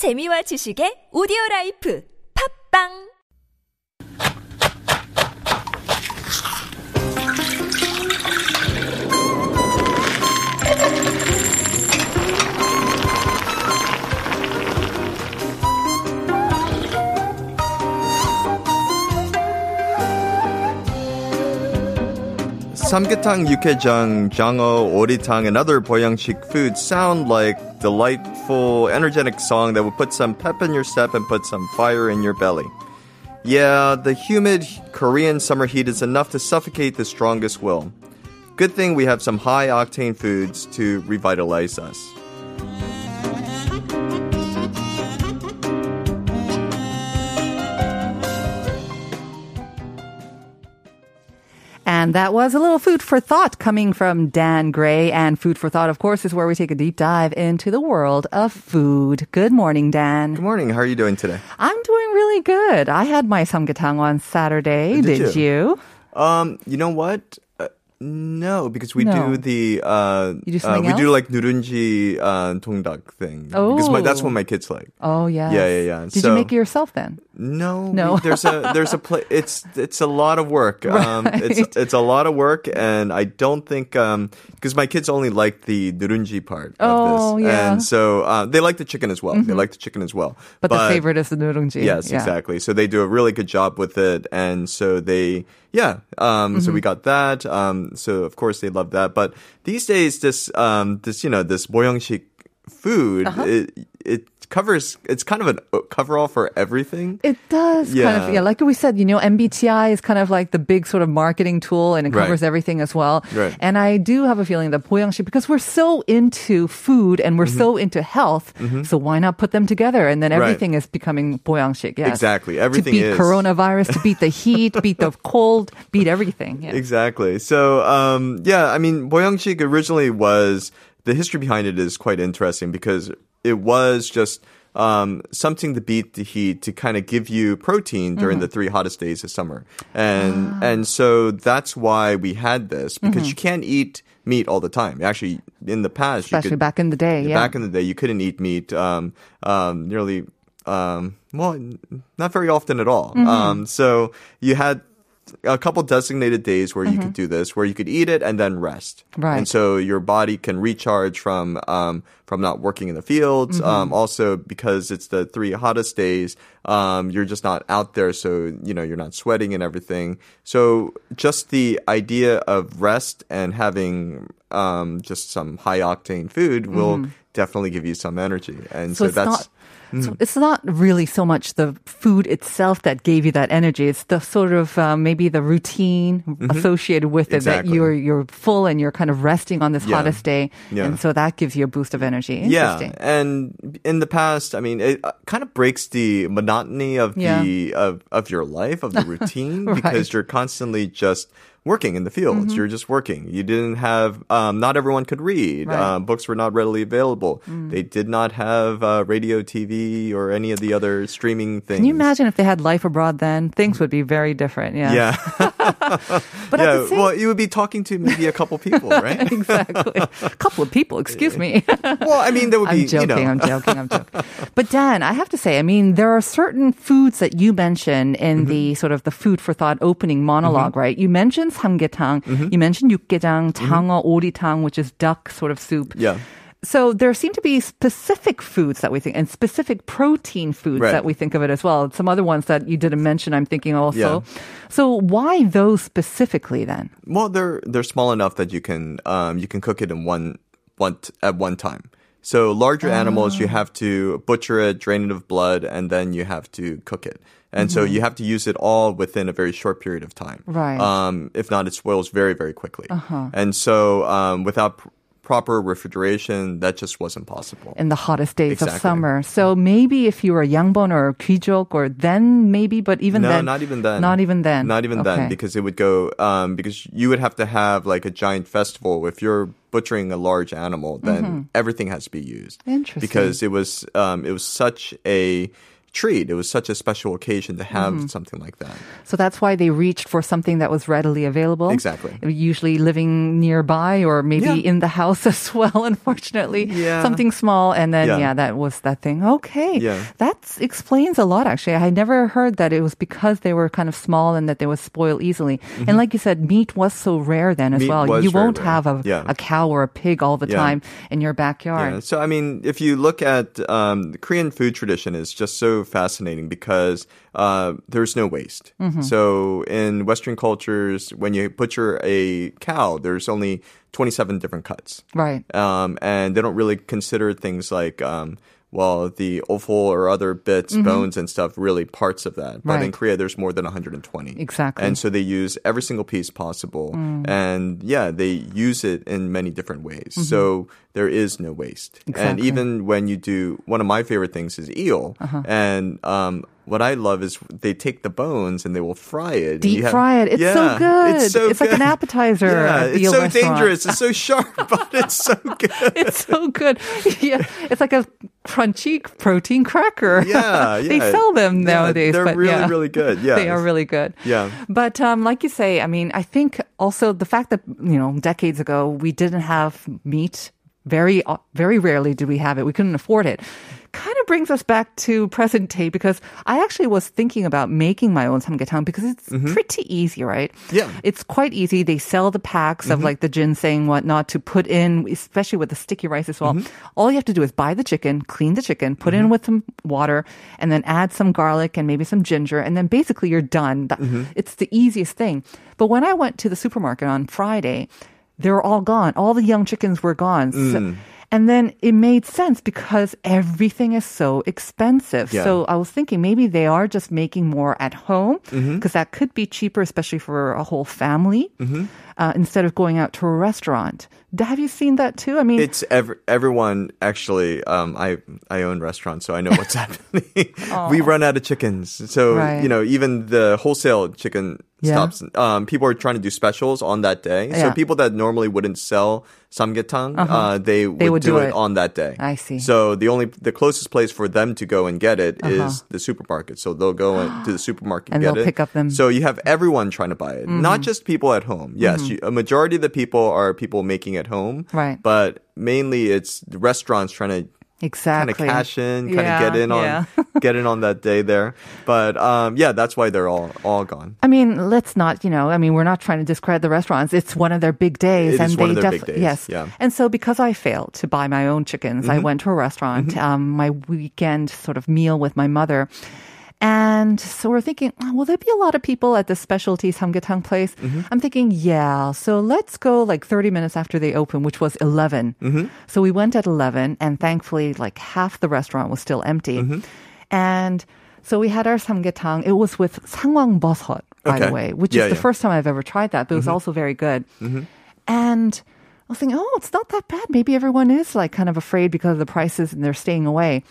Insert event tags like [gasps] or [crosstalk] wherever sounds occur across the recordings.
재미와 지식의 오디오 라이프. 팝빵 Samgyetang, yukgaejang, jangeo, oritang, and other boyangshik foods sound like delightful, energetic song that will put some pep in your step and put some fire in your belly. Yeah, the humid Korean summer heat is enough to suffocate the strongest will. Good thing we have some high octane foods to revitalize us. And that was a little food for thought coming from Dan Gray. And food for thought, of course, is where we take a deep dive into the world of food. Good morning, Dan. Good morning. How are you doing today? I'm doing really good. I had my samgyetang on Saturday. Did Did, you? you? Um, you know what? Uh, no, because we No. do the uh, You do uh we do like nurungji uh, tongdak thing. Oh, Because my, that's Oh. what my kids like. Oh, yeah, Yeah, yeah, yeah. Did So- you make it yourself then? No, No. there's a there's a pla It's it's a lot of work. [laughs] Um, it's Right. it's a lot of work, and I don't think because my kids only like the nurungji part of Oh, this, yeah. Mm-hmm. and so uh, they like the chicken as well. They like the chicken as well. But, the favorite is the nurungji. Yes, Yeah. exactly. So they do a really good job with it, and so they, yeah. Um, So Mm-hmm. we got that. Um, so of course they love that. But these days, this, um, this, you know, this boyongsik food, Uh-huh. it, it covers it's kind of a coverall for everything. It does yeah. kind of yeah, like we said, you know, MBTI is kind of like the big sort of marketing tool and it covers right. everything as well. Right. And I do have a feeling that Boyangshi because we're so into food and we're mm-hmm. so into health, mm-hmm. so why not put them together and then everything right. is becoming Boyangshi. yeah Exactly. Everything to beat is. coronavirus, to beat the [laughs] heat, beat the cold, beat everything. Yeah. Exactly. So um, yeah, I mean Boyangshi originally was the history behind it is quite interesting because it was just um, something to beat the heat to kind of give you protein during Mm-hmm. the three hottest days of summer, and and so that's why we had this because you can't eat meat all the time. Actually, in the past, Mm-hmm. Especially you could, back in the day. Yeah. back in the day, you couldn't eat meat um, um, nearly, um, well, not very often at all. Mm-hmm. Um, so you had a couple designated days where you could do this, where you could eat it and then rest. Mm-hmm. Right. And so your body can recharge from um, from not working in the fields. Mm-hmm. Um, also, because it's the three hottest days, um, you're just not out there, so you know you're not sweating and everything. So just the idea of rest and having um, just some high octane food will definitely give you some energy. And Mm-hmm. So so, that's. not. So it's not really so much the food itself that gave you that energy. It's the sort of um, maybe the routine associated with it that Mm-hmm. You're you're full and you're kind of resting on this Yeah. hottest day, Yeah. and so that gives you a boost of energy. Yeah, and in the past, I mean, it uh, kind of breaks the monotony of Yeah. the of of your life, of the [laughs] routine, Right. because you're constantly just working in the fields. Mm-hmm. You're just working. You didn't have. Um, not everyone could read. Right. Mm. Uh, books were not readily available. They did not have uh, radio, TV, or any of the other streaming things. Can you imagine if they had life abroad then? Things would be very different. Yeah. Yeah, [laughs] [laughs] But yeah. at the same Well, you would be talking to maybe a couple people, right? [laughs] exactly. A couple of people, excuse me. [laughs] well, I mean, there would I'm be. joking, you know, I'm joking, I'm joking. But Dan, I have to say, I mean, there are certain foods that you mention in Mm-hmm. the sort of the food for thought opening monolog right? You mentioned samgyetang, Mm-hmm. you mentioned 육개장, 장어, 오리탕, which is duck sort of soup. yeah. So there seem to be specific foods that we think, and specific protein foods Right. that we think of it as well. Some other ones that you didn't mention, I'm thinking also. Yeah. So why those specifically then? Well, they're they're small enough that you can um, you can cook it in one one at one time. So larger animals, you have to butcher it, drain it of blood, and then you have to cook it. And so you have to use it all within a very short period of time. Right. Um, if not, it spoils very very quickly. Uh-huh. And so um, without proper refrigeration, that just wasn't possible. in the hottest days of summer. So maybe if you were a yangban or 족 or then maybe, but even no, then, not even then. Not even then. Not even Okay. then, because it would go. Um, because you would have to have like a giant festival. If you're butchering a large animal, then everything has to be used. Mm-hmm. Interesting. Because it was, um, it was such a treat. It was such a special occasion to have something like that. So that's why they reached for something that was readily available. Exactly. Usually living nearby or maybe Yeah. in the house [laughs] as well, unfortunately. Yeah. Something small. And then, yeah. Yeah. that was that thing. Okay. Yeah. That explains a lot, actually. I never heard that it was because they were kind of small and that they would spoil easily. And like you said, meat was so rare then as Mm-hmm. Meat well. You won't rare. have a, Yeah. a cow or a pig all the time in your backyard. Yeah. So I mean, if you look at um, the Korean food tradition, is just so fascinating because uh, there's no waste. Mm-hmm. So in Western cultures, when you butcher a cow, there's only 27 different cuts, Right. um, and they don't really consider things like. Um, well, the offal or other bits, bones and stuff, really parts of that. But in Mm-hmm. Korea, there's more than 120. Exactly. Mm. And so they use every single piece possible. And yeah, they use it in many different ways. So there is no waste. Exactly. And Mm-hmm. Even when you do, one of my favorite things is eel. Uh-huh. And um, what I love is they take the bones and they will fry it. Deep have- fry it. It's so good. It's so It's like an [laughs] appetizer Yeah, it's so restaurant. dangerous. It's so [laughs] sharp, [laughs] but it's so good. It's so good. Yeah, it's like a crunchy protein cracker. Yeah, they sell them Yeah, nowadays. they're but really, yeah. really good. Yeah. they are really good. Yeah. but um, like you say, I mean, I think also the fact that you know decades ago we didn't have meat. Very, uh, very rarely did we have it. We couldn't afford it. Kind of brings us back to present day because I actually was thinking about making my own samgyetang because it's pretty easy, right? Mm-hmm. Yeah. It's quite easy. They sell the packs Mm-hmm. of like the ginseng, whatnot, to put in, especially with the sticky rice as well. Mm-hmm. All you have to do is buy the chicken, clean the chicken, put in with some water, and then add some garlic and maybe some ginger, and then basically you're done. Mm-hmm. It's the easiest thing. But when I went to the supermarket on Friday, they were all gone. All the young chickens were gone. So- Mm. And then it made sense because everything is so expensive. Yeah. So I was thinking maybe they are just making more at home because Mm-hmm. that could be cheaper, especially for a whole family, Mm-hmm. uh, instead of going out to a restaurant. Have you seen that too? I mean, It's ev- everyone actually. Um, I I own restaurants, so I know what's [laughs] happening. we run out of chickens, so Right. you know even the wholesale chicken Yeah. stops. Um, people are trying to do specials on that day. So Yeah. people that normally wouldn't sell samgyetang, uh they would, They would do, do it. it. on that day. I see. So the only the closest place for them to go and get it is Uh-huh. the supermarket. So they'll go to the supermarket [gasps] And get they'll it. pick up them. So you have everyone trying to buy it, Mm-hmm. not just people at home. Yes, you, a majority of the people are people making at home, Right. But mainly it's restaurants trying to exactly. kind of cash in, kind Yeah, of get in on yeah. [laughs] get in on that day there. But um, yeah, that's why they're all all gone. I mean, let's not, you know, I mean, we're not trying to discredit the restaurants. It's one of their big days. It and they one of their def- big days, Yes. yeah. Mm-hmm. And so because I failed to buy my own chickens, I went to a restaurant, um, my weekend sort of meal with my mother. And so we're thinking, oh, will there be a lot of people at the specialty samgyetang place? Mm-hmm. I'm thinking, yeah. So let's go like 30 minutes after they open, which was 11. Mm-hmm. So we went at 11 and thankfully like half the restaurant was still empty. Mm-hmm. And so we had our samgyetang. It was with sangwang bosot, by the way, which Yeah, is the yeah. first time I've ever tried that, but it was also very good. And I was thinking, oh, it's not that bad. Maybe everyone is like kind of afraid because of the prices and they're staying away.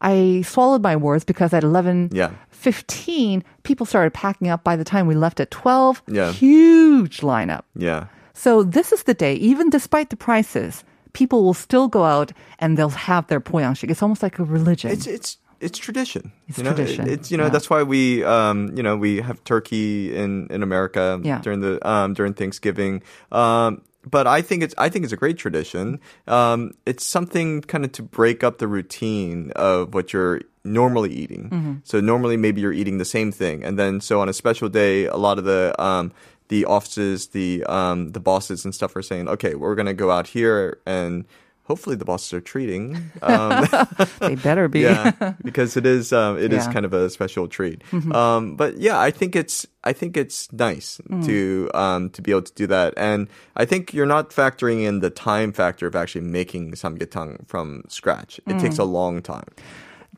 I swallowed my words because at 11, Yeah. 15, people started packing up by the time we left at 12. Yeah. Huge lineup. Yeah. So this is the day, even despite the prices, people will still go out and they'll have their poyangshik. It's almost like a religion. It's it's it's tradition. It's you know? tradition, It- it's you know yeah. that's why we um you know we have turkey in in America Yeah. during the um during Thanksgiving. Um but I think it's I think it's a great tradition. Um, it's something kind of to break up the routine of what you're normally eating. Mm-hmm. So normally maybe you're eating the same thing, and then so on a special day, a lot of the um, the offices, the um, the bosses and stuff are saying, okay, we're gonna go out here and. Hopefully the bosses are treating. [laughs] Um, [laughs] they better be. yeah, because it is um, it is Yeah. kind of a special treat. Um, but yeah, I think it's I think it's nice to um, to be able to do that, and I think you're not factoring in the time factor of actually making samgyetang from scratch. It takes a long time.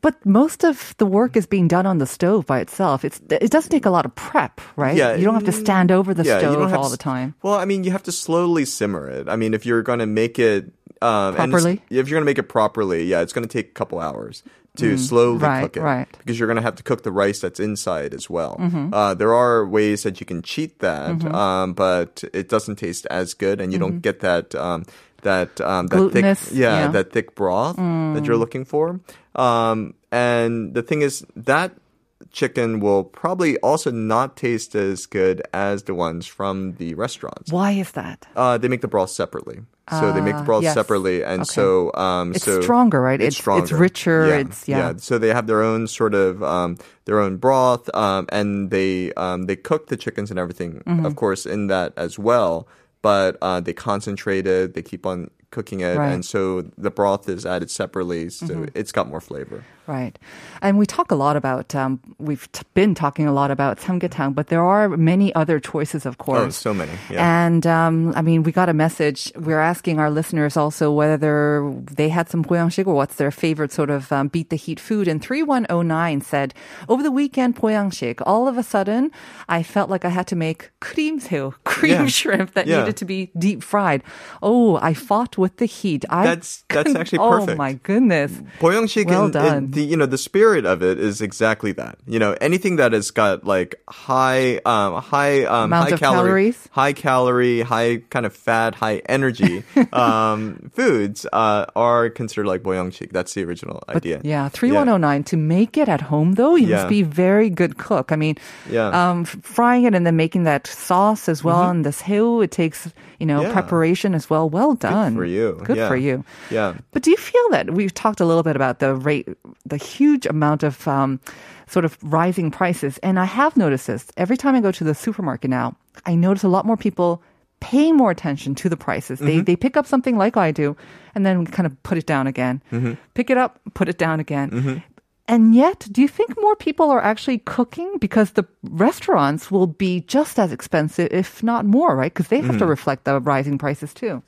But most of the work is being done on the stove by itself. It's it doesn't take a lot of prep, right? Yeah, you don't have to stand over the yeah, stove all to the time. Well, I mean, you have to slowly simmer it. I mean, if you're going to make it um, Properly? if you're going to make it properly, yeah, it's going to take a couple hours to slowly Mm, right, cook it, right. Because you're going to have to cook the rice that's inside as well. Mm-hmm. Uh, there are ways that you can cheat that, um, but it doesn't taste as good, and you don't get that. Um, that um, that thick, Mm-hmm. Yeah, yeah. Mm. that thick broth that you're looking for. Um, and the thing is that chicken will probably also not taste as good as the ones from the restaurants. Why is that? Uh, they make the broth separately. So they make the Ah, broth yes. separately, and Okay. so um, It's so stronger, right? It's, It's- stronger. it's richer, Yeah, it's- yeah. So they have their own sort of um, their own broth, um, and they um, they cook the chickens and everything, Mm-hmm. of course, in that as well. But uh, they concentrate it. They keep on cooking it, Right. and so the broth is added separately, so Mm-hmm. it's got more flavor. Right. And we talk a lot about, um, we've t- been talking a lot about samgyetang, but there are many other choices, of course. Oh, so many. Yeah. And um, I mean, we got a message. We're asking our listeners also whether they had some poyangshik or what's their favorite sort of um, beat the heat food. And 3109 said, over the weekend, poyangshik, all of a sudden, I felt like I had to make cream [laughs] cream Yeah. shrimp that Yeah. needed to be deep fried. Oh, I fought with the heat. I That's- that's actually Oh perfect. my goodness. Boyongsik Well done. the you know the spirit of it is exactly that. You know anything that has got like high um high um Amount high of calorie calories? high calorie high kind of fat high energy [laughs] um foods uh are considered like boyongsik. That's the original idea. Yeah, 3109. To make it at home, though, you Yeah. must be very good cook. I mean, Yeah. um, frying it and then making that sauce as well, and this seo, it takes, you know, Mm-hmm. Yeah. preparation as well. Well done. You. Good Yeah. for you. Yeah. But do you feel that we've talked a little bit about the rate, the huge amount of um, sort of rising prices, and I have noticed this every time I go to the supermarket now. I notice a lot more people paying more attention to the prices. They Mm-hmm. they pick up something like I do, and then kind of put it down again. Mm-hmm. Pick it up, put it down again. And yet, do you think more people are actually cooking because the restaurants will be just as expensive, if not more, right? Because they have to Mm-hmm. reflect the rising prices too.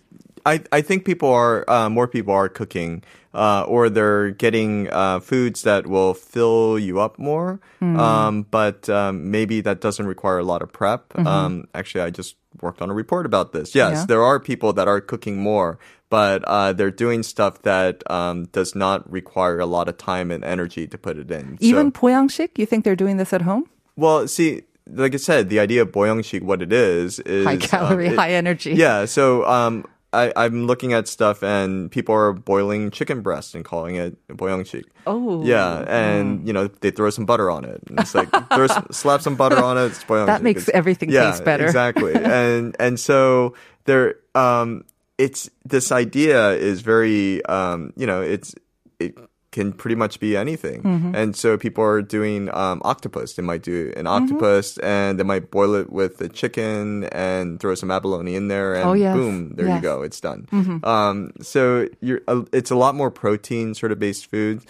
I, I think people are uh, more people are cooking uh, or they're getting uh, foods that will fill you up more um, but um, maybe that doesn't require a lot of prep um, actually I just worked on a report about this yes Yeah. there are people that are cooking more but uh, they're doing stuff that um, does not require a lot of time and energy to put it in Even So- poyangshik, you think they're doing this at home? well, see, like I said, the idea of boyongsik, what it is, is High calorie, um, it- high energy. Yeah. So, um, I, I'm looking at stuff and people are boiling chicken breast and calling it boyongsik. Oh. Yeah, and you know they throw some butter on it. And it's like throw some, [laughs] slap some butter on it. It's boyongsik. That makes It's- everything yeah, taste better. exactly. [laughs] and and so there, um, it's this idea is very, um, you know, it's it can pretty much be anything. Mm-hmm. And so people are doing um, octopus. They might do Mm-hmm. an octopus and they might boil it with the chicken and throw some abalone in there and Oh, yes. boom, there Yes. Mm-hmm. you go, it's done. Um, so you're, uh, it's a lot more protein sort of based food.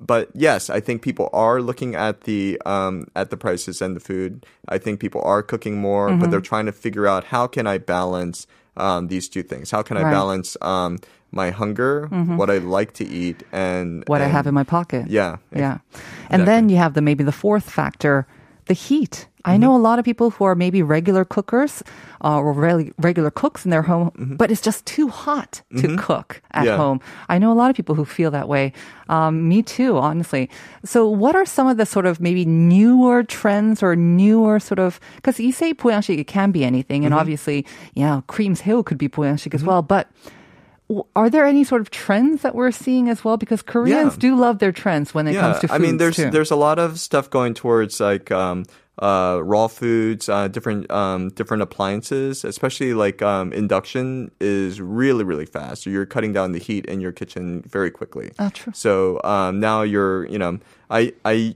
But yes, I think people are looking at the um, at the prices and the food. I think people are cooking more, Mm-hmm. but they're trying to figure out how can I balance um, these two things? How can I Right. balance um, my hunger, what I like to eat, and What I have in my pocket. Yeah, Yeah. And then you have the maybe the fourth factor, the heat. I Mm-hmm. know a lot of people who are maybe regular cookers uh, or really regular cooks in their home, but it's just too hot to cook at Mm-hmm. Yeah. home. I know a lot of people who feel that way. Um, me too, honestly. So, what are some of the sort of maybe newer trends or newer sort of because you say poyangshik, it can be anything, Mm-hmm. and obviously, yeah, cream shrimp could be poyangshik as well, but. Are there any sort of trends that we're seeing as well? Because Koreans Yeah. do love their trends when it comes to foods I mean, there's too. there's a lot of stuff going towards like um, uh, raw foods, uh, different um, different appliances, especially like um, induction is really really fast. So you're cutting down the heat in your kitchen very quickly. Ah, true. So um, now you're you know I I.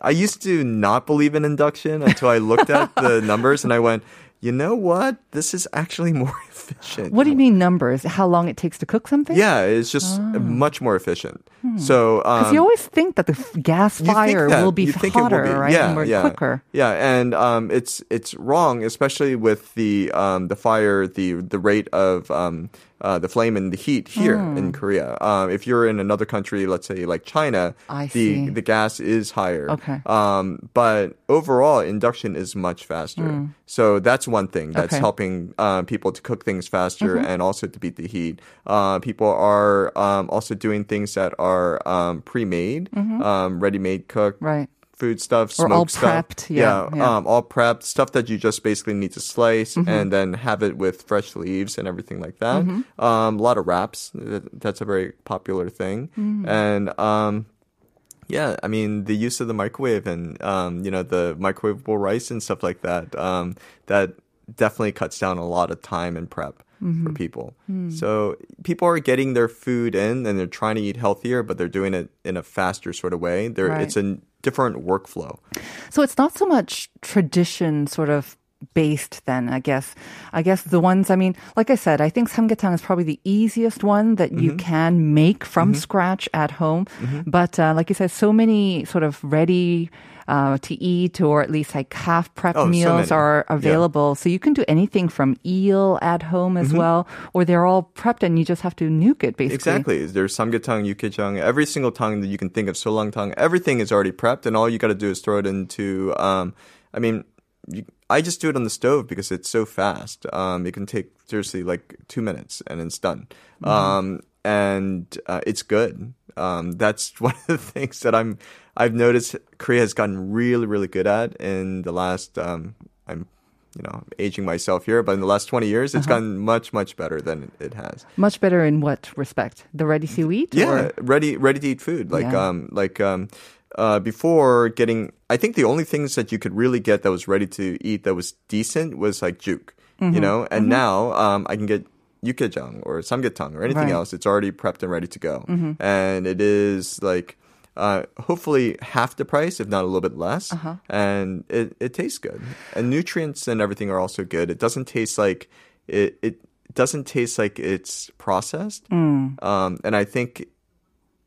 I used to not believe in induction until I looked at the [laughs] numbers and I went, you know what? This is actually more efficient. What do you mean numbers? How long it takes to cook something? Yeah, it's just much more efficient. So, Because um, Hmm. you always think that the gas fire that. will be it will hotter, be. right? Yeah, and more yeah, quicker. Yeah, and um, it's it's wrong, especially with the um, the fire, the the rate of um, uh, the flame and the heat here Hmm. in Korea. Um, if you're in another country, let's say like China, I the see. the gas is higher. Okay. Um, but overall, induction is much faster. So that's one thing that's Hmm. Okay. Helping uh, people to cook things faster and also to beat the heat. Uh, people are um, also doing things that are um, pre-made, um, ready-made cook Mm-hmm. Right. food stuff, Or all smoked stuff. prepped, yeah, yeah. Um, all prepped stuff that you just basically need to slice Mm-hmm. and then have it with fresh leaves and everything like that. Mm-hmm. Um, a lot of wraps. That's a very popular thing. Mm. And um, yeah, I mean the use of the microwave and um, you know the microwavable rice and stuff like that. Um, that definitely cuts down a lot of time and prep Mm-hmm. for people. Hmm. So people are getting their food in and they're trying to eat healthier, but they're doing it in a faster sort of way. They're, Right. It's a different workflow. So it's not so much tradition sort of based then, I guess. I guess the ones, I mean, like I said, I think samgyetang is probably the easiest one that you Mm-hmm. can make from scratch at home. But uh, like you said, so many sort of ready uh, to eat or at least like half prep Oh, meals many. are Yeah. available. So you can do anything from eel at home Mm-hmm. as well, or they're all prepped and you just have to nuke it basically. Exactly. There's samgyetang, yukgaejang, every single tongue that you can think of, seolleongtang, everything is already prepped, and all you got to do is throw it into. Um, I mean, you, I just do it on the stove because it's so fast. Um, it can take seriously like two minutes, and it's done. Um, and uh, it's good. Um, that's [laughs] one of the things that I'm. I've noticed Korea has gotten really, really good at in the last. Um, I'm you know, aging myself here, but in the last 20 years, it's gotten much, much better than it has. Much better in what respect? The ready to eat? Yeah, or- ready ready to eat food. Like Yeah. um like um uh before getting I think the only things that you could really get that was ready to eat that was decent was like juk, Mm-hmm. you know? And now um I can get yukgaejang or samgyetang or anything Right. else. It's already prepped and ready to go. Mm-hmm. And it is like uh, hopefully half the price, if not a little bit less, Uh-huh. and it, it tastes good. And nutrients and everything are also good. It doesn't taste like it. It doesn't taste like it's processed. Mm. Um, and I think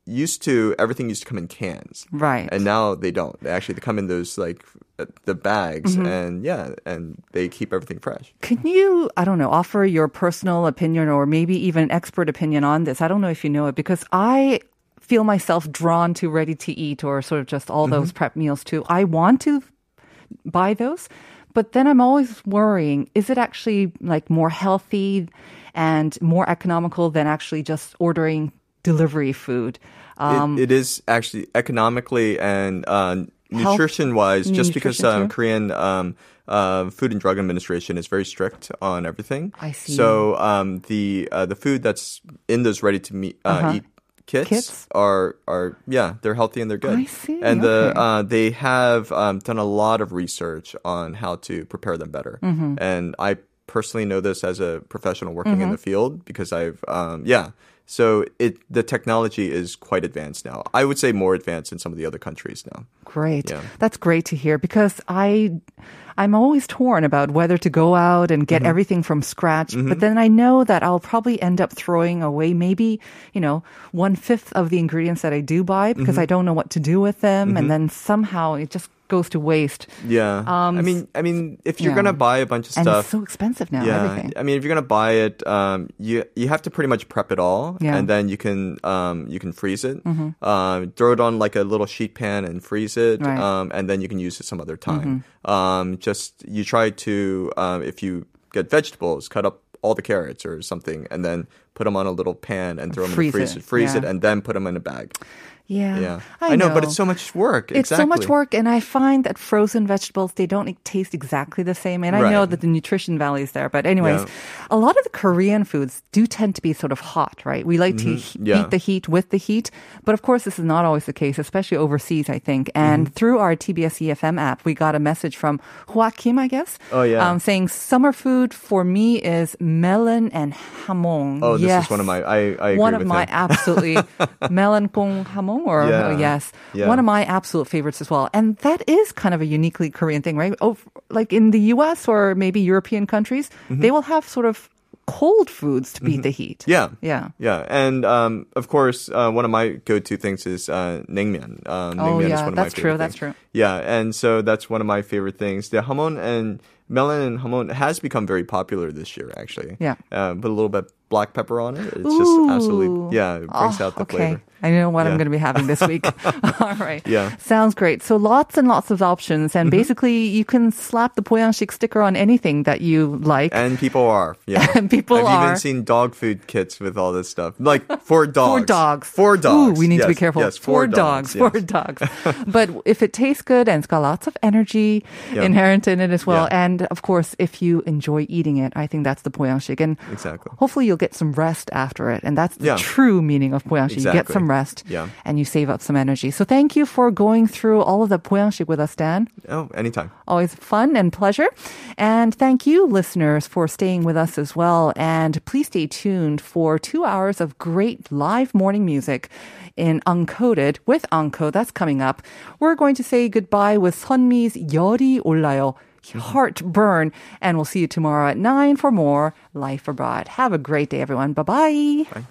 used to everything used to come in cans, Right. and now they don't. They actually they come in those like the bags, Mm-hmm. and yeah, and they keep everything fresh. Can you, I don't know, offer your personal opinion or maybe even expert opinion on this? I don't know if you know it because I feel myself drawn to ready to eat or sort of just all those prep meals too. I want to buy those, but then I'm always worrying is it actually like more healthy and more economical than actually just ordering delivery food? Um, it, it is actually economically and uh, nutrition wise, just because um. Korean um, uh, Food and Drug Administration is very strict on everything. I see. So um, the uh, the food that's in those ready to meet, uh, Uh-huh. eat kits, Kits? are are yeah they're healthy and they're good. I see, And the uh, they have um, done a lot of research on how to prepare them better. Mm-hmm. And I personally know this as a professional working in the field because I've um, yeah. So it the technology is quite advanced now. I would say more advanced in some of the other countries now. Great. Yeah. That's great to hear because I I'm always torn about whether to go out and Mm-hmm. get everything from scratch. But then I know that I'll probably end up throwing away maybe, you know, one fifth of the ingredients that I do buy because Mm-hmm. I don't know what to do with them. And then somehow it just goes to waste. Yeah. Um, I mean, I mean, if you're yeah. gonna buy a bunch of stuff, And it's so expensive now, yeah. everything. I mean, if you're gonna buy it, um, you you have to pretty much prep it all, Yeah. Mm-hmm. and then you can um, you can freeze it, um, throw it on like a little sheet pan and freeze it, Right. Mm-hmm. um, and then you can use it some other time. Um, just you try to um, if you get vegetables, cut up all the carrots or something, and then put them on a little pan and throw them Freeze in the freezer, it, freeze it, and then put them in a bag. Yeah. Yeah, I, know, but it's so much work. It's so much work, and I find that frozen vegetables they don't taste exactly the same. And I know that the nutrition value is there, but anyways, Yeah. a lot of the Korean foods do tend to be sort of hot, right? We like to Mm-hmm. Yeah. eat the heat with the heat, but of course, this is not always the case, especially overseas. I think, and Mm-hmm. through our TBS EFM app, we got a message from Joaquim, I guess. Oh, yeah. um, saying summer food for me is melon and hamon. Oh, this yes. is one of my. I, I agree one of my him. [laughs] absolutely melon kong hamon or Yeah. oh, yes Yeah. one of my absolute favorites as well and that is kind of a uniquely korean thing right oh like in the us or maybe european countries Mm-hmm. they will have sort of cold foods to beat the heat Yeah. yeah Yeah, and um, of course, uh, one of my go-to things is uh, naengmyeon. Um, Oh, naengmyeon yeah, one of that's my true, favorite that's true. Yeah, and so that's one of my favorite things. The hamon and melon and hamon has become very popular this year, actually. Yeah. Uh, put a little bit black pepper on it. It's just absolutely, yeah, it brings Oh, out the okay. flavor. I know what I'm going to be having this week. [laughs] All right. Yeah. Mm-hmm. Sounds great. So lots and lots of options. And basically, you can slap the Poyangshik sticker on anything that you like. And people are, yeah. [laughs] And people are. I've even seen dog food kits with all this stuff, like for [laughs] dogs. For dogs. For dogs. Ooh, we need to be careful. Yes, for dogs. yes. For dogs. but if it tastes good and it's got lots of energy Yeah. inherent in it as well, Yeah. and of course, if you enjoy eating it, I think that's the Poyangshik. And Exactly. hopefully, you'll get some rest after it. And that's the Yeah. true meaning of Poyangshik. You get Exactly. some rest Yeah. and you save up some energy. So thank you for going through all of the Poyangshik with us, Dan. Oh, anytime. Always fun and pleasure. And thank you, listeners, for staying with us as well. And please stay tuned for two hours of great live morning music in Uncoded with Unco. That's coming up. We're going to say goodbye with Sunmi's 열이 올라요. Heartburn. And we'll see you tomorrow at 9 for more Life Abroad. Have a great day, everyone. Bye-bye. Bye.